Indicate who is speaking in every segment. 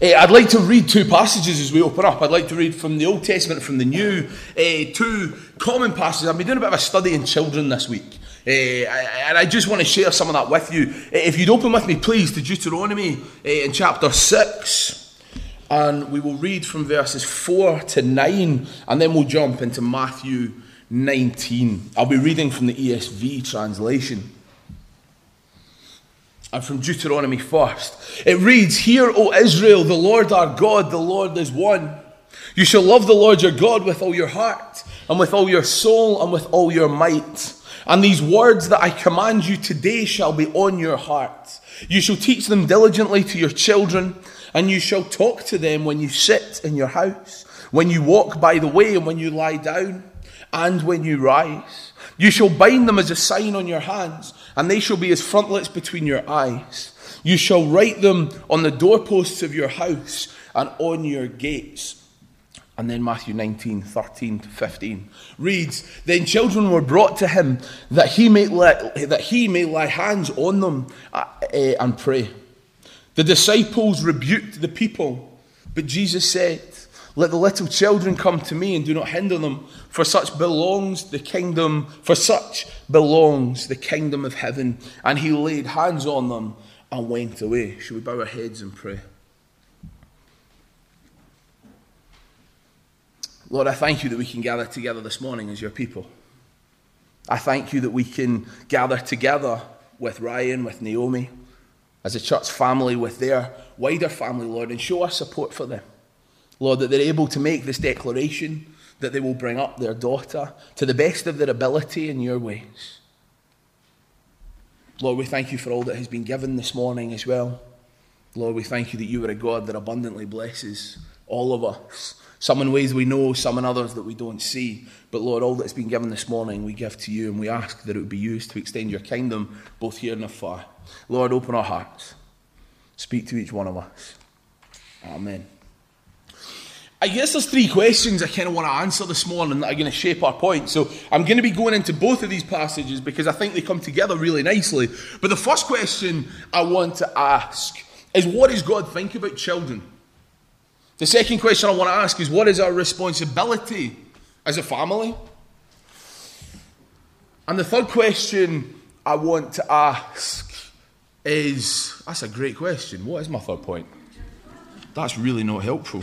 Speaker 1: Uh, I'd like to read two passages as we open up. I'd like to read from the Old Testament, from the New, uh, two common passages. I've been doing a bit of a study in children this week. Uh, and I just want to share some of that with you. If you'd open with me, please, to Deuteronomy in chapter 6. And we will read from verses 4 to 9, and then we'll jump into Matthew 19. I'll be reading from the ESV translation. And from Deuteronomy first. It reads, Hear, O Israel, the Lord our God, the Lord is one. You shall love the Lord your God with all your heart, and with all your soul, and with all your might. And these words that I command you today shall be on your heart. You shall teach them diligently to your children and you shall talk to them when you sit in your house, when you walk by the way, and when you lie down, and when you rise. You shall bind them as a sign on your hands, and they shall be as frontlets between your eyes. You shall write them on the doorposts of your house and on your gates. And then Matthew 19, 13 to 15 reads, Then children were brought to him that he may, let, that he may lay hands on them uh, uh, and pray. The disciples rebuked the people, but Jesus said, Let the little children come to me and do not hinder them, for such belongs the kingdom, for such belongs the kingdom of heaven. And he laid hands on them and went away. Shall we bow our heads and pray? Lord, I thank you that we can gather together this morning as your people. I thank you that we can gather together with Ryan, with Naomi as a church family with their wider family, Lord, and show our support for them. Lord, that they're able to make this declaration that they will bring up their daughter to the best of their ability in your ways. Lord, we thank you for all that has been given this morning as well. Lord, we thank you that you are a God that abundantly blesses all of us. Some in ways we know, some in others that we don't see. But Lord, all that's been given this morning we give to you and we ask that it would be used to extend your kingdom both here and afar. Lord, open our hearts. Speak to each one of us. Amen. I guess there's three questions I kind of want to answer this morning that are going to shape our point. So I'm going to be going into both of these passages because I think they come together really nicely. But the first question I want to ask is what does God think about children? The second question I want to ask is what is our responsibility as a family? And the third question I want to ask is that's a great question. What is my third point? That's really not helpful.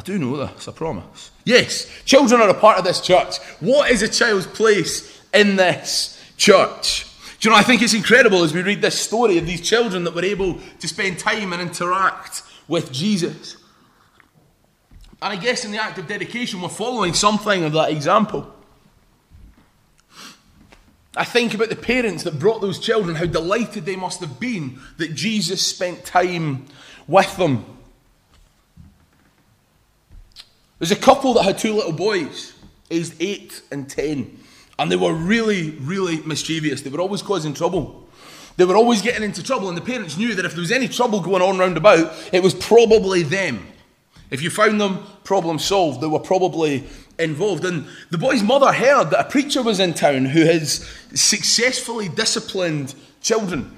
Speaker 1: I do know this, I promise. Yes, children are a part of this church. What is a child's place in this church? Do you know, I think it's incredible as we read this story of these children that were able to spend time and interact with Jesus. And I guess in the act of dedication, we're following something of that example. I think about the parents that brought those children, how delighted they must have been that Jesus spent time with them. There's a couple that had two little boys, aged 8 and 10, and they were really, really mischievous. They were always causing trouble. They were always getting into trouble, and the parents knew that if there was any trouble going on round about, it was probably them. If you found them, problem solved. They were probably involved. And the boy's mother heard that a preacher was in town who has successfully disciplined children.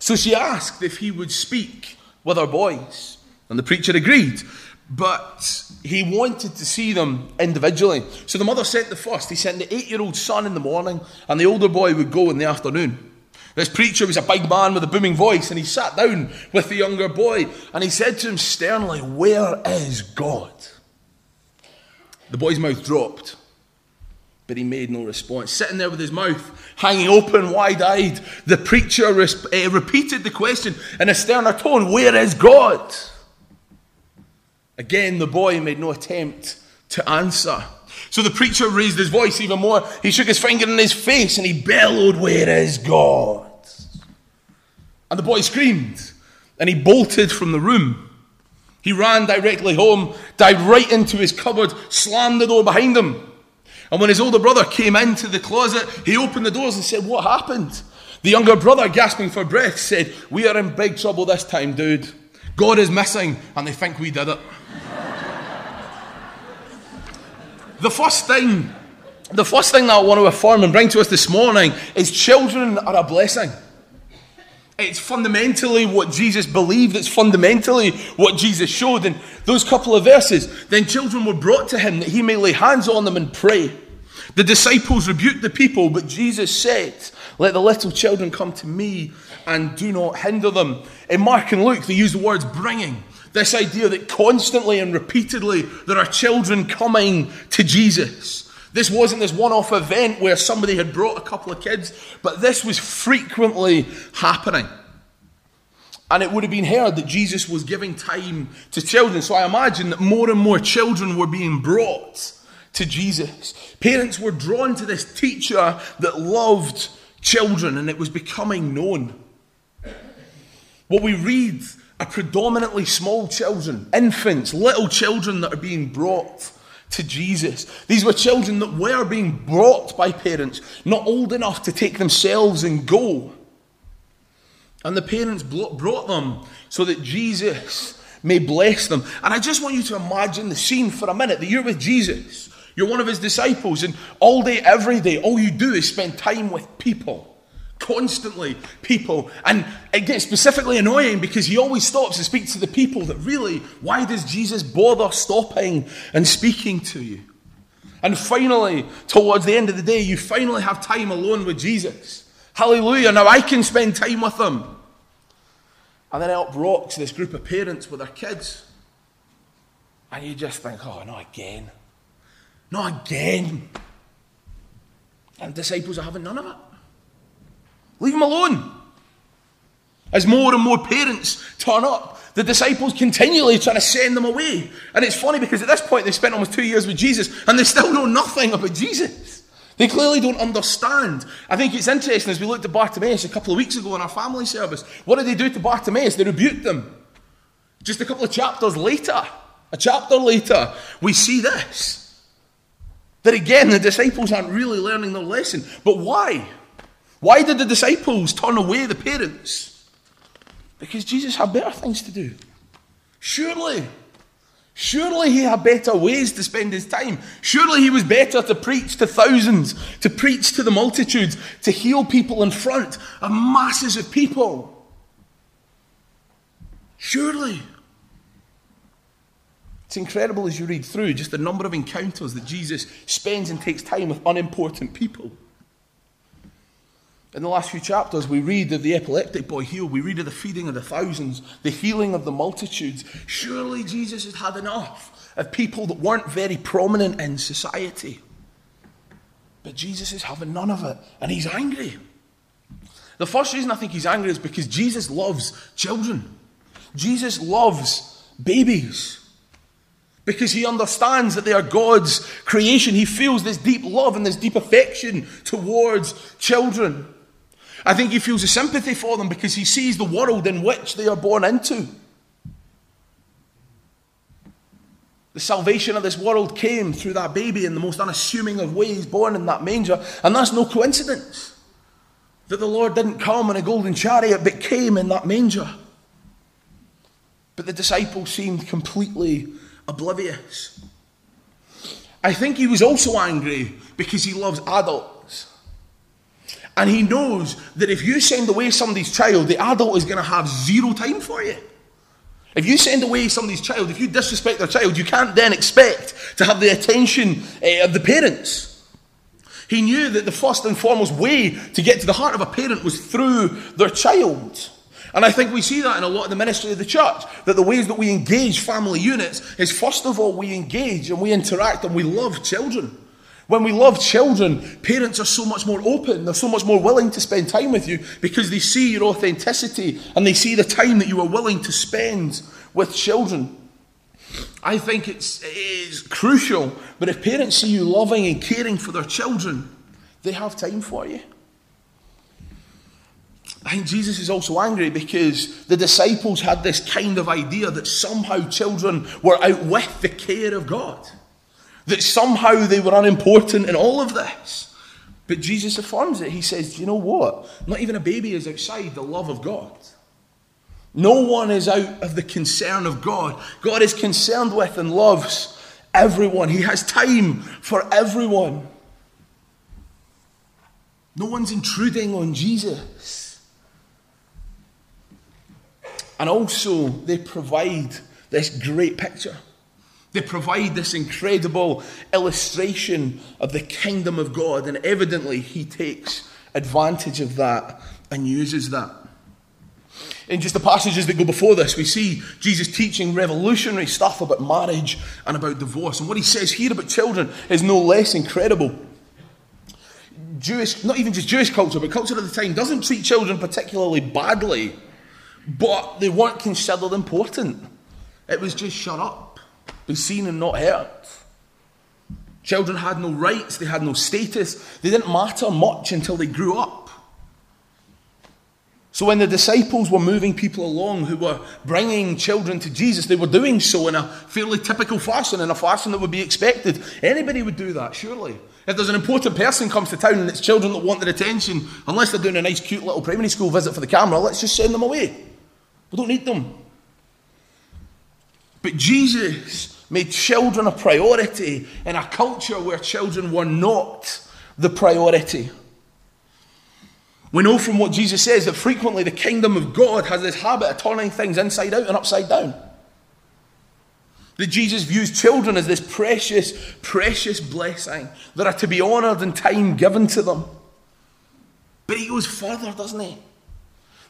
Speaker 1: So she asked if he would speak with her boys. And the preacher agreed. But he wanted to see them individually. So the mother sent the first. He sent the eight year old son in the morning, and the older boy would go in the afternoon. This preacher was a big man with a booming voice, and he sat down with the younger boy and he said to him sternly, Where is God? The boy's mouth dropped, but he made no response. Sitting there with his mouth hanging open, wide eyed, the preacher uh, repeated the question in a sterner tone Where is God? Again, the boy made no attempt to answer. So the preacher raised his voice even more. He shook his finger in his face and he bellowed, Where is God? And the boy screamed and he bolted from the room. He ran directly home, dived right into his cupboard, slammed the door behind him. And when his older brother came into the closet, he opened the doors and said, What happened? The younger brother, gasping for breath, said, We are in big trouble this time, dude. God is missing, and they think we did it. The first thing, the first thing that I want to affirm and bring to us this morning is children are a blessing. It's fundamentally what Jesus believed. It's fundamentally what Jesus showed. In those couple of verses, then children were brought to him that he may lay hands on them and pray. The disciples rebuked the people, but Jesus said, Let the little children come to me and do not hinder them. In Mark and Luke, they use the words bringing. This idea that constantly and repeatedly there are children coming to Jesus. This wasn't this one off event where somebody had brought a couple of kids, but this was frequently happening. And it would have been heard that Jesus was giving time to children. So I imagine that more and more children were being brought to Jesus. Parents were drawn to this teacher that loved children, and it was becoming known. What we read are predominantly small children, infants, little children that are being brought to Jesus. These were children that were being brought by parents, not old enough to take themselves and go. And the parents brought them so that Jesus may bless them. And I just want you to imagine the scene for a minute that you're with Jesus. You're one of his disciples, and all day, every day, all you do is spend time with people. Constantly, people. And it gets specifically annoying because he always stops and speaks to the people that really, why does Jesus bother stopping and speaking to you? And finally, towards the end of the day, you finally have time alone with Jesus. Hallelujah. Now I can spend time with them. And then up rocks this group of parents with their kids. And you just think, oh, not again. Not again. And disciples are having none of it. Leave them alone. As more and more parents turn up, the disciples continually trying to send them away. And it's funny because at this point they spent almost two years with Jesus and they still know nothing about Jesus. They clearly don't understand. I think it's interesting as we looked at Bartimaeus a couple of weeks ago in our family service. What did they do to Bartimaeus? They rebuked them. Just a couple of chapters later, a chapter later, we see this. That again, the disciples aren't really learning their lesson. But why? Why did the disciples turn away the parents? Because Jesus had better things to do. Surely. Surely he had better ways to spend his time. Surely he was better to preach to thousands, to preach to the multitudes, to heal people in front of masses of people. Surely. It's incredible as you read through just the number of encounters that Jesus spends and takes time with unimportant people. In the last few chapters, we read of the epileptic boy healed. We read of the feeding of the thousands, the healing of the multitudes. Surely Jesus has had enough of people that weren't very prominent in society. But Jesus is having none of it, and he's angry. The first reason I think he's angry is because Jesus loves children, Jesus loves babies because he understands that they are God's creation. He feels this deep love and this deep affection towards children. I think he feels a sympathy for them because he sees the world in which they are born into. The salvation of this world came through that baby in the most unassuming of ways, born in that manger. And that's no coincidence that the Lord didn't come in a golden chariot, but came in that manger. But the disciples seemed completely oblivious. I think he was also angry because he loves adults. And he knows that if you send away somebody's child, the adult is going to have zero time for you. If you send away somebody's child, if you disrespect their child, you can't then expect to have the attention uh, of the parents. He knew that the first and foremost way to get to the heart of a parent was through their child. And I think we see that in a lot of the ministry of the church, that the ways that we engage family units is first of all, we engage and we interact and we love children. When we love children, parents are so much more open, they're so much more willing to spend time with you because they see your authenticity and they see the time that you are willing to spend with children. I think it's, it is crucial, but if parents see you loving and caring for their children, they have time for you. I think Jesus is also angry because the disciples had this kind of idea that somehow children were out with the care of God, that somehow they were unimportant in all of this. But Jesus affirms it. He says, You know what? Not even a baby is outside the love of God. No one is out of the concern of God. God is concerned with and loves everyone, He has time for everyone. No one's intruding on Jesus. And also, they provide this great picture. They provide this incredible illustration of the kingdom of God, and evidently, he takes advantage of that and uses that. In just the passages that go before this, we see Jesus teaching revolutionary stuff about marriage and about divorce. And what he says here about children is no less incredible. Jewish, not even just Jewish culture, but culture at the time doesn't treat children particularly badly, but they weren't considered important. It was just shut up, be seen and not heard. Children had no rights, they had no status, they didn't matter much until they grew up. So when the disciples were moving people along who were bringing children to Jesus, they were doing so in a fairly typical fashion, in a fashion that would be expected. Anybody would do that, surely. If there's an important person comes to town and it's children that want their attention, unless they're doing a nice, cute little primary school visit for the camera, let's just send them away. We don't need them. But Jesus made children a priority in a culture where children were not the priority. We know from what Jesus says that frequently the kingdom of God has this habit of turning things inside out and upside down. That Jesus views children as this precious, precious blessing that are to be honoured and time given to them. But he goes further, doesn't he?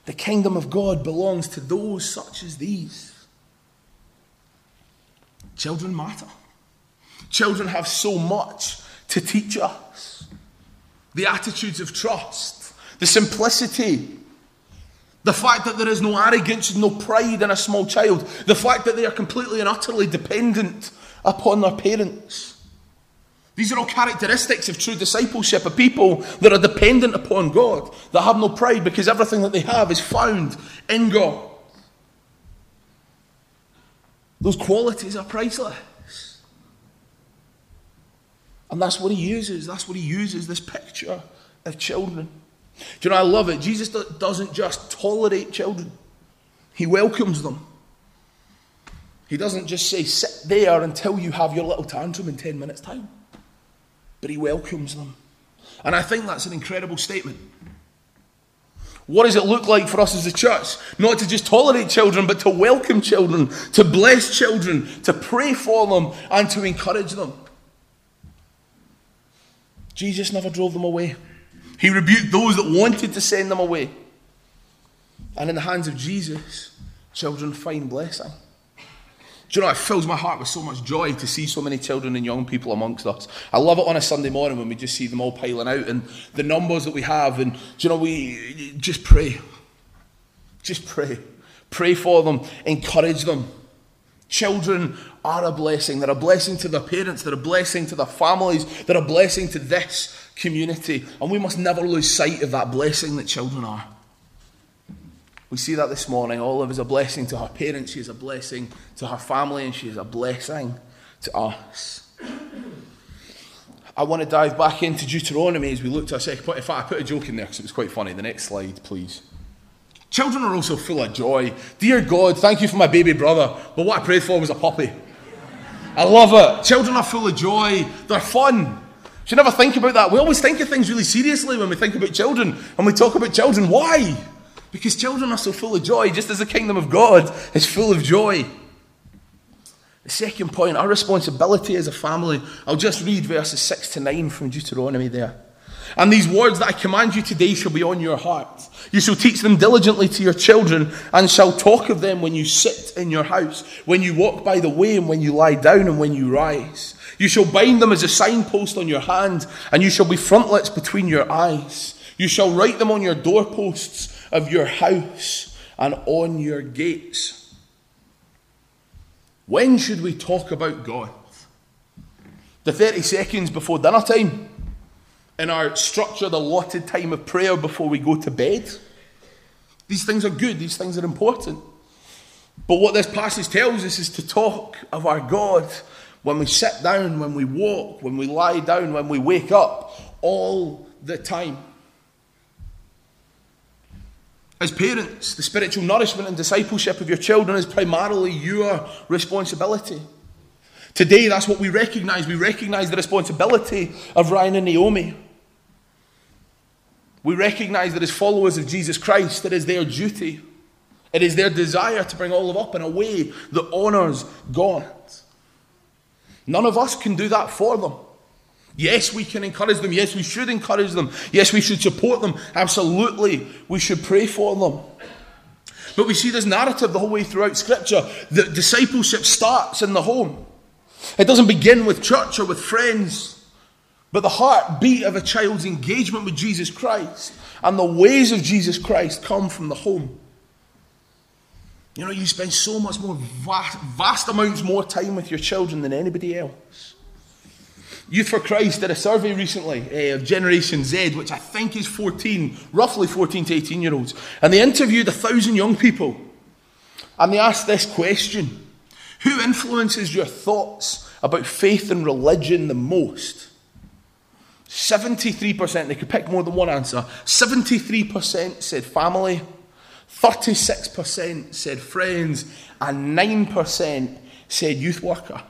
Speaker 1: The kingdom of God belongs to those such as these. Children matter. Children have so much to teach us. The attitudes of trust, the simplicity, the fact that there is no arrogance and no pride in a small child, the fact that they are completely and utterly dependent upon their parents. These are all characteristics of true discipleship, of people that are dependent upon God, that have no pride because everything that they have is found in God. Those qualities are priceless. And that's what he uses. That's what he uses this picture of children. Do you know, I love it. Jesus doesn't just tolerate children, he welcomes them. He doesn't just say, sit there until you have your little tantrum in 10 minutes' time, but he welcomes them. And I think that's an incredible statement. What does it look like for us as a church? Not to just tolerate children, but to welcome children, to bless children, to pray for them, and to encourage them. Jesus never drove them away. He rebuked those that wanted to send them away. And in the hands of Jesus, children find blessing. Do you know, it fills my heart with so much joy to see so many children and young people amongst us. I love it on a Sunday morning when we just see them all piling out and the numbers that we have. And, do you know, we just pray. Just pray. Pray for them, encourage them. Children are a blessing. They're a blessing to their parents, they're a blessing to their families, they're a blessing to this community. And we must never lose sight of that blessing that children are. We see that this morning. Olive is a blessing to her parents, she is a blessing to her family, and she is a blessing to us. I want to dive back into Deuteronomy as we look to our second point. In fact, I put a joke in there because it was quite funny. The next slide, please. Children are also full of joy. Dear God, thank you for my baby brother, but what I prayed for was a puppy. I love it. Children are full of joy, they're fun. You never think about that. We always think of things really seriously when we think about children and we talk about children. Why? Because children are so full of joy, just as the kingdom of God is full of joy. The second point, our responsibility as a family, I'll just read verses 6 to 9 from Deuteronomy there. And these words that I command you today shall be on your heart. You shall teach them diligently to your children, and shall talk of them when you sit in your house, when you walk by the way, and when you lie down, and when you rise. You shall bind them as a signpost on your hand, and you shall be frontlets between your eyes. You shall write them on your doorposts of your house and on your gates. When should we talk about God? The 30 seconds before dinner time? In our structured, allotted time of prayer before we go to bed? These things are good, these things are important. But what this passage tells us is to talk of our God when we sit down, when we walk, when we lie down, when we wake up, all the time. As parents, the spiritual nourishment and discipleship of your children is primarily your responsibility. Today, that's what we recognize. We recognize the responsibility of Ryan and Naomi. We recognize that as followers of Jesus Christ, it is their duty. It is their desire to bring Olive up in a way that honours God. None of us can do that for them. Yes, we can encourage them. Yes, we should encourage them. Yes, we should support them. Absolutely, we should pray for them. But we see this narrative the whole way throughout Scripture that discipleship starts in the home. It doesn't begin with church or with friends, but the heartbeat of a child's engagement with Jesus Christ and the ways of Jesus Christ come from the home. You know, you spend so much more vast, vast amounts more time with your children than anybody else. Youth for Christ did a survey recently uh, of Generation Z, which I think is 14, roughly 14 to 18 year olds. And they interviewed a thousand young people. And they asked this question Who influences your thoughts about faith and religion the most? 73%, they could pick more than one answer. 73% said family, 36% said friends, and 9% said youth worker.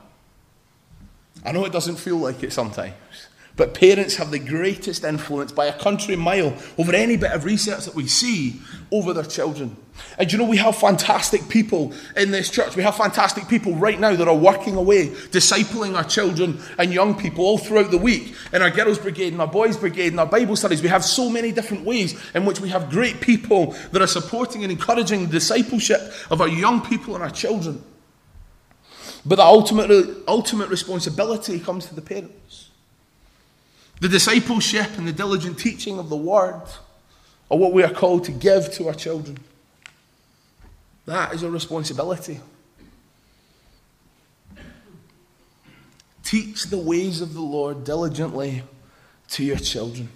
Speaker 1: I know it doesn't feel like it sometimes, but parents have the greatest influence by a country mile over any bit of research that we see over their children. And you know, we have fantastic people in this church. We have fantastic people right now that are working away, discipling our children and young people all throughout the week in our girls' brigade and our boys' brigade and our Bible studies. We have so many different ways in which we have great people that are supporting and encouraging the discipleship of our young people and our children. But the ultimate, ultimate responsibility comes to the parents. The discipleship and the diligent teaching of the word are what we are called to give to our children. That is a responsibility. Teach the ways of the Lord diligently to your children.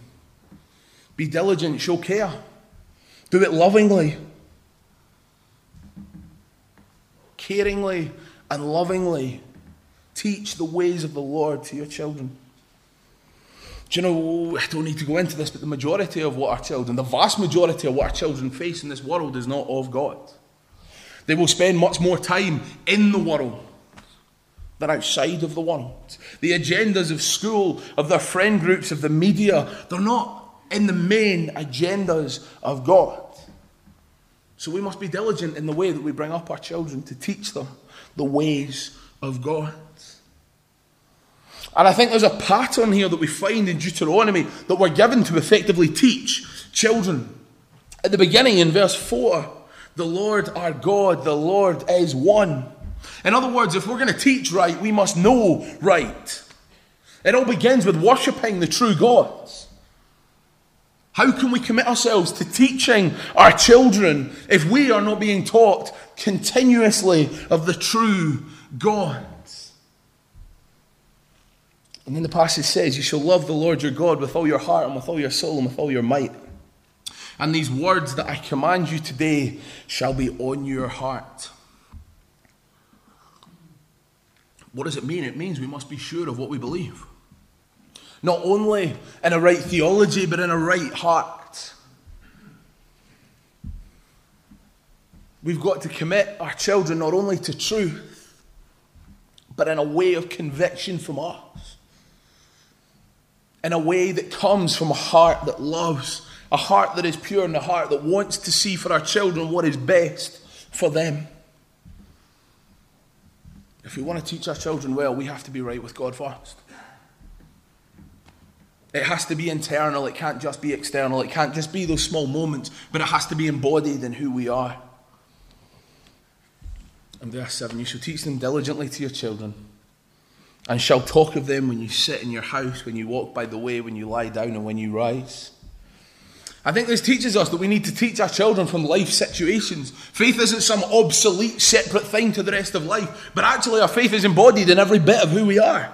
Speaker 1: Be diligent, show care. Do it lovingly, caringly, and lovingly teach the ways of the Lord to your children. Do you know, I don't need to go into this, but the majority of what our children, the vast majority of what our children face in this world is not of God. They will spend much more time in the world than outside of the world. The agendas of school, of their friend groups, of the media, they're not in the main agendas of God. So we must be diligent in the way that we bring up our children to teach them the ways of God. And I think there's a pattern here that we find in Deuteronomy that we're given to effectively teach children. At the beginning, in verse 4, the Lord our God, the Lord is one. In other words, if we're going to teach right, we must know right. It all begins with worshipping the true God. How can we commit ourselves to teaching our children if we are not being taught continuously of the true God? And then the passage says, You shall love the Lord your God with all your heart and with all your soul and with all your might. And these words that I command you today shall be on your heart. What does it mean? It means we must be sure of what we believe not only in a right theology, but in a right heart. We've got to commit our children not only to truth, but in a way of conviction from us. In a way that comes from a heart that loves, a heart that is pure, and a heart that wants to see for our children what is best for them. If we want to teach our children well, we have to be right with God first. It has to be internal, it can't just be external, it can't just be those small moments, but it has to be embodied in who we are. And verse 7 You shall teach them diligently to your children, and shall talk of them when you sit in your house, when you walk by the way, when you lie down, and when you rise. I think this teaches us that we need to teach our children from life situations. Faith isn't some obsolete, separate thing to the rest of life, but actually, our faith is embodied in every bit of who we are.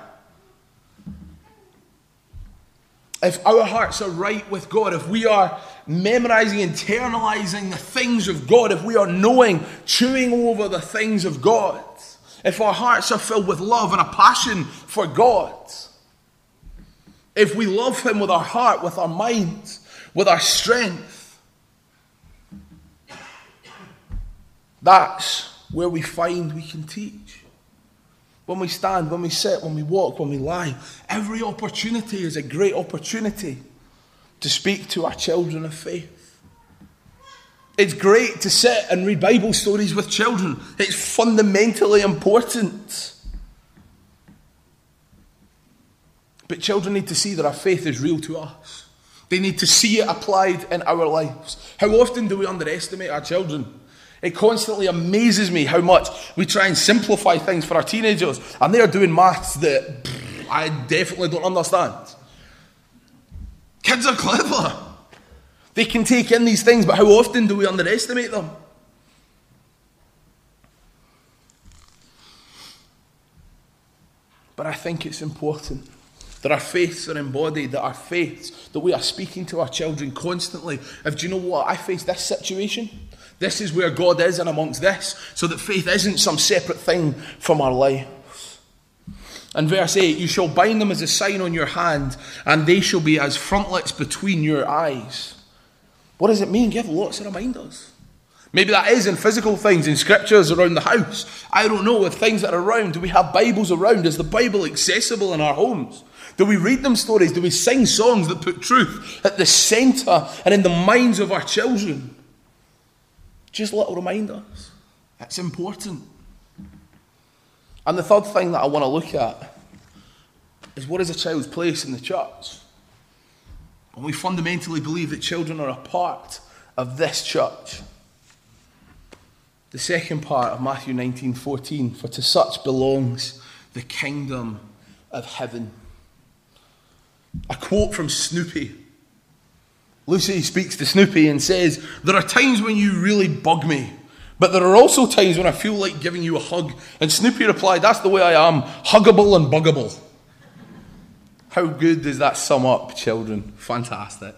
Speaker 1: If our hearts are right with God, if we are memorizing, internalizing the things of God, if we are knowing, chewing over the things of God, if our hearts are filled with love and a passion for God, if we love Him with our heart, with our mind, with our strength, that's where we find we can teach when we stand, when we sit, when we walk, when we lie. Every opportunity is a great opportunity to speak to our children of faith. It's great to sit and read Bible stories with children. It's fundamentally important. But children need to see that our faith is real to us. They need to see it applied in our lives. How often do we underestimate our children? It constantly amazes me how much we try and simplify things for our teenagers, and they are doing maths that pff, I definitely don't understand. Kids are clever. They can take in these things, but how often do we underestimate them? But I think it's important that our faiths are embodied, that our faiths, that we are speaking to our children constantly. If do you know what? I face this situation. This is where God is and amongst this, so that faith isn't some separate thing from our lives. And verse 8, you shall bind them as a sign on your hand, and they shall be as frontlets between your eyes. What does it mean? Give lots of reminders. Maybe that is in physical things, in scriptures around the house. I don't know, with things that are around. Do we have Bibles around? Is the Bible accessible in our homes? Do we read them stories? Do we sing songs that put truth at the centre and in the minds of our children? Just little reminders. It's important. And the third thing that I want to look at is what is a child's place in the church? And we fundamentally believe that children are a part of this church. The second part of Matthew 19 14, for to such belongs the kingdom of heaven. A quote from Snoopy. Lucy speaks to Snoopy and says, There are times when you really bug me, but there are also times when I feel like giving you a hug. And Snoopy replied, That's the way I am, huggable and buggable. How good does that sum up, children? Fantastic.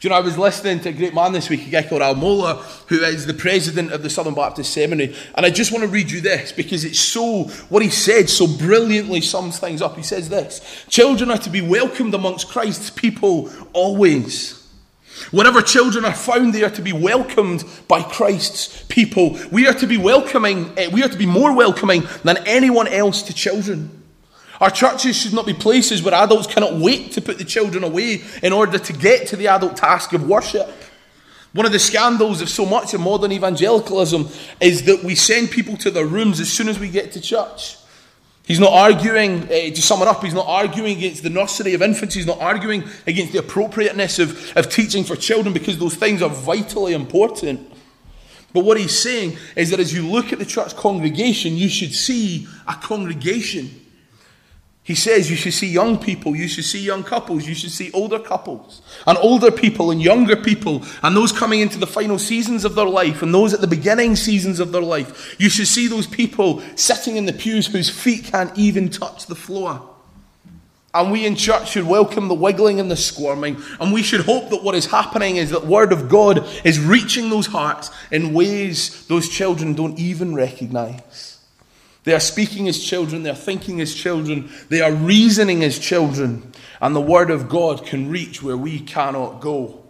Speaker 1: Do you know, I was listening to a great man this week, a guy called Al who is the president of the Southern Baptist Seminary. And I just want to read you this because it's so, what he said so brilliantly sums things up. He says this Children are to be welcomed amongst Christ's people always. Whenever children are found, they are to be welcomed by Christ's people. We are to be welcoming, eh, we are to be more welcoming than anyone else to children. Our churches should not be places where adults cannot wait to put the children away in order to get to the adult task of worship. One of the scandals of so much of modern evangelicalism is that we send people to their rooms as soon as we get to church. He's not arguing, uh, to sum it up, he's not arguing against the nursery of infants. He's not arguing against the appropriateness of, of teaching for children because those things are vitally important. But what he's saying is that as you look at the church congregation, you should see a congregation he says you should see young people, you should see young couples, you should see older couples, and older people and younger people, and those coming into the final seasons of their life, and those at the beginning seasons of their life. You should see those people sitting in the pews whose feet can't even touch the floor. And we in church should welcome the wiggling and the squirming, and we should hope that what is happening is that Word of God is reaching those hearts in ways those children don't even recognize. They are speaking as children, they are thinking as children, they are reasoning as children, and the Word of God can reach where we cannot go.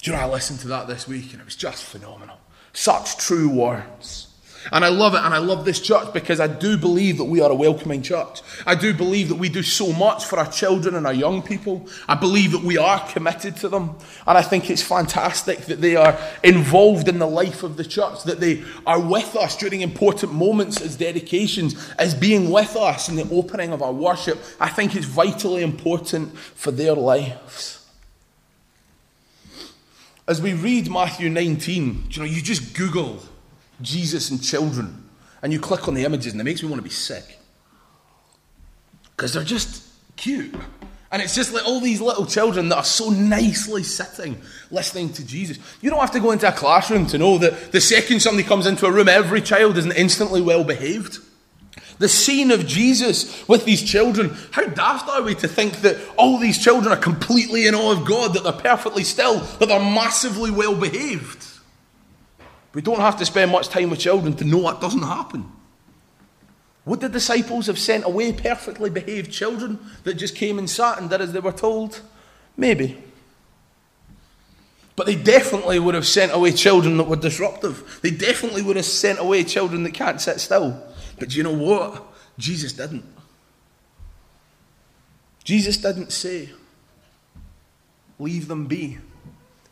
Speaker 1: Do you know, I listened to that this week and it was just phenomenal. Such true words. And I love it, and I love this church because I do believe that we are a welcoming church. I do believe that we do so much for our children and our young people. I believe that we are committed to them. And I think it's fantastic that they are involved in the life of the church, that they are with us during important moments as dedications, as being with us in the opening of our worship. I think it's vitally important for their lives. As we read Matthew 19, you know, you just Google Jesus and children, and you click on the images, and it makes me want to be sick. Because they're just cute. And it's just like all these little children that are so nicely sitting, listening to Jesus. You don't have to go into a classroom to know that the second somebody comes into a room, every child isn't instantly well behaved. The scene of Jesus with these children, how daft are we to think that all these children are completely in awe of God, that they're perfectly still, that they're massively well behaved? We don't have to spend much time with children to know that doesn't happen. Would the disciples have sent away perfectly behaved children that just came and sat and did as they were told? Maybe. But they definitely would have sent away children that were disruptive. They definitely would have sent away children that can't sit still. But do you know what? Jesus didn't. Jesus didn't say, leave them be.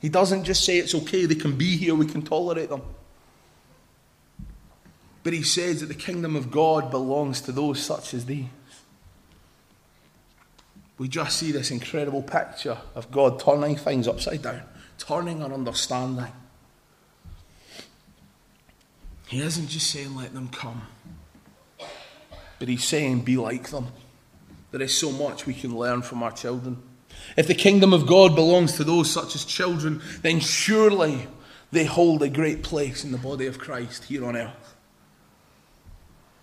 Speaker 1: He doesn't just say it's okay, they can be here, we can tolerate them. But he says that the kingdom of God belongs to those such as these. We just see this incredible picture of God turning things upside down, turning our understanding. He isn't just saying, let them come, but he's saying, be like them. There is so much we can learn from our children. If the kingdom of God belongs to those such as children, then surely they hold a great place in the body of Christ here on earth.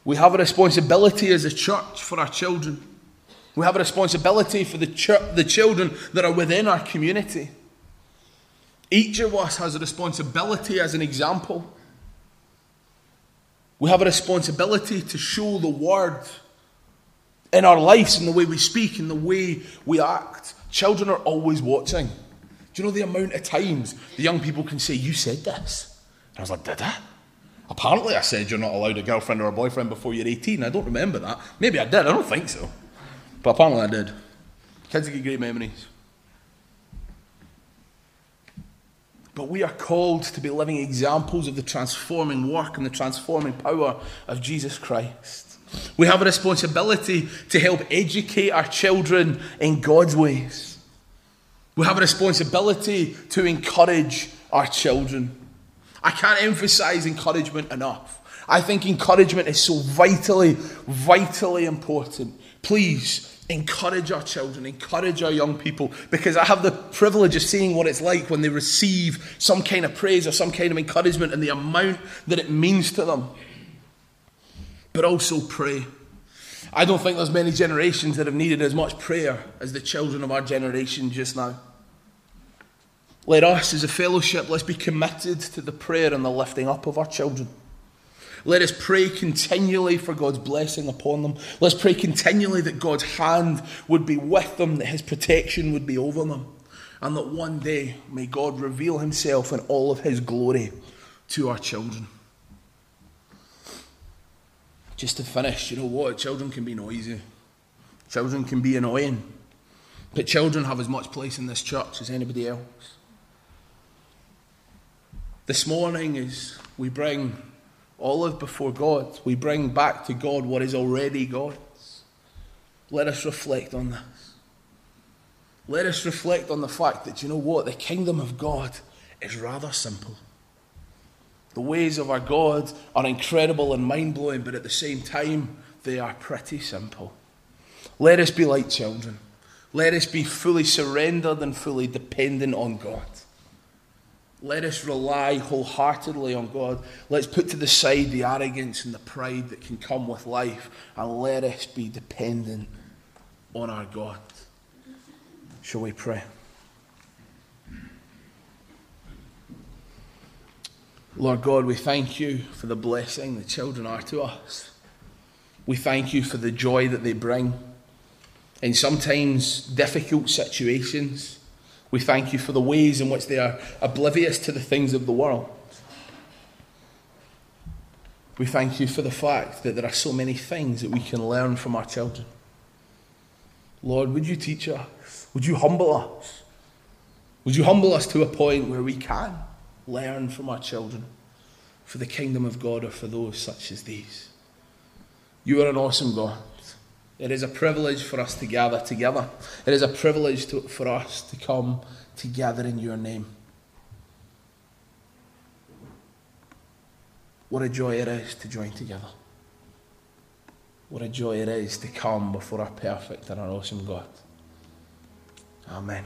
Speaker 1: We have a responsibility as a church for our children. We have a responsibility for the, ch- the children that are within our community. Each of us has a responsibility as an example. We have a responsibility to show the word in our lives, in the way we speak, in the way we act. Children are always watching. Do you know the amount of times the young people can say, You said this? And I was like, Did I? Apparently, I said you're not allowed a girlfriend or a boyfriend before you're 18. I don't remember that. Maybe I did. I don't think so. But apparently, I did. Kids get great memories. But we are called to be living examples of the transforming work and the transforming power of Jesus Christ. We have a responsibility to help educate our children in God's ways. We have a responsibility to encourage our children. I can't emphasize encouragement enough. I think encouragement is so vitally, vitally important. Please encourage our children, encourage our young people, because I have the privilege of seeing what it's like when they receive some kind of praise or some kind of encouragement and the amount that it means to them. But also pray. I don't think there's many generations that have needed as much prayer as the children of our generation just now. Let us, as a fellowship, let's be committed to the prayer and the lifting up of our children. Let us pray continually for God's blessing upon them. Let's pray continually that God's hand would be with them, that His protection would be over them, and that one day may God reveal Himself in all of His glory to our children. Just to finish, you know what? Children can be noisy, children can be annoying, but children have as much place in this church as anybody else. This morning, as we bring Olive before God. We bring back to God what is already God's. Let us reflect on this. Let us reflect on the fact that, you know what? The kingdom of God is rather simple. The ways of our God are incredible and mind blowing, but at the same time, they are pretty simple. Let us be like children. Let us be fully surrendered and fully dependent on God. Let us rely wholeheartedly on God. Let's put to the side the arrogance and the pride that can come with life, and let us be dependent on our God. Shall we pray? Lord God, we thank you for the blessing the children are to us. We thank you for the joy that they bring in sometimes difficult situations. We thank you for the ways in which they are oblivious to the things of the world. We thank you for the fact that there are so many things that we can learn from our children. Lord, would you teach us? Would you humble us? Would you humble us to a point where we can learn from our children for the kingdom of God or for those such as these? You are an awesome God. It is a privilege for us to gather together. It is a privilege to, for us to come together in your name. What a joy it is to join together. What a joy it is to come before our perfect and our awesome God. Amen.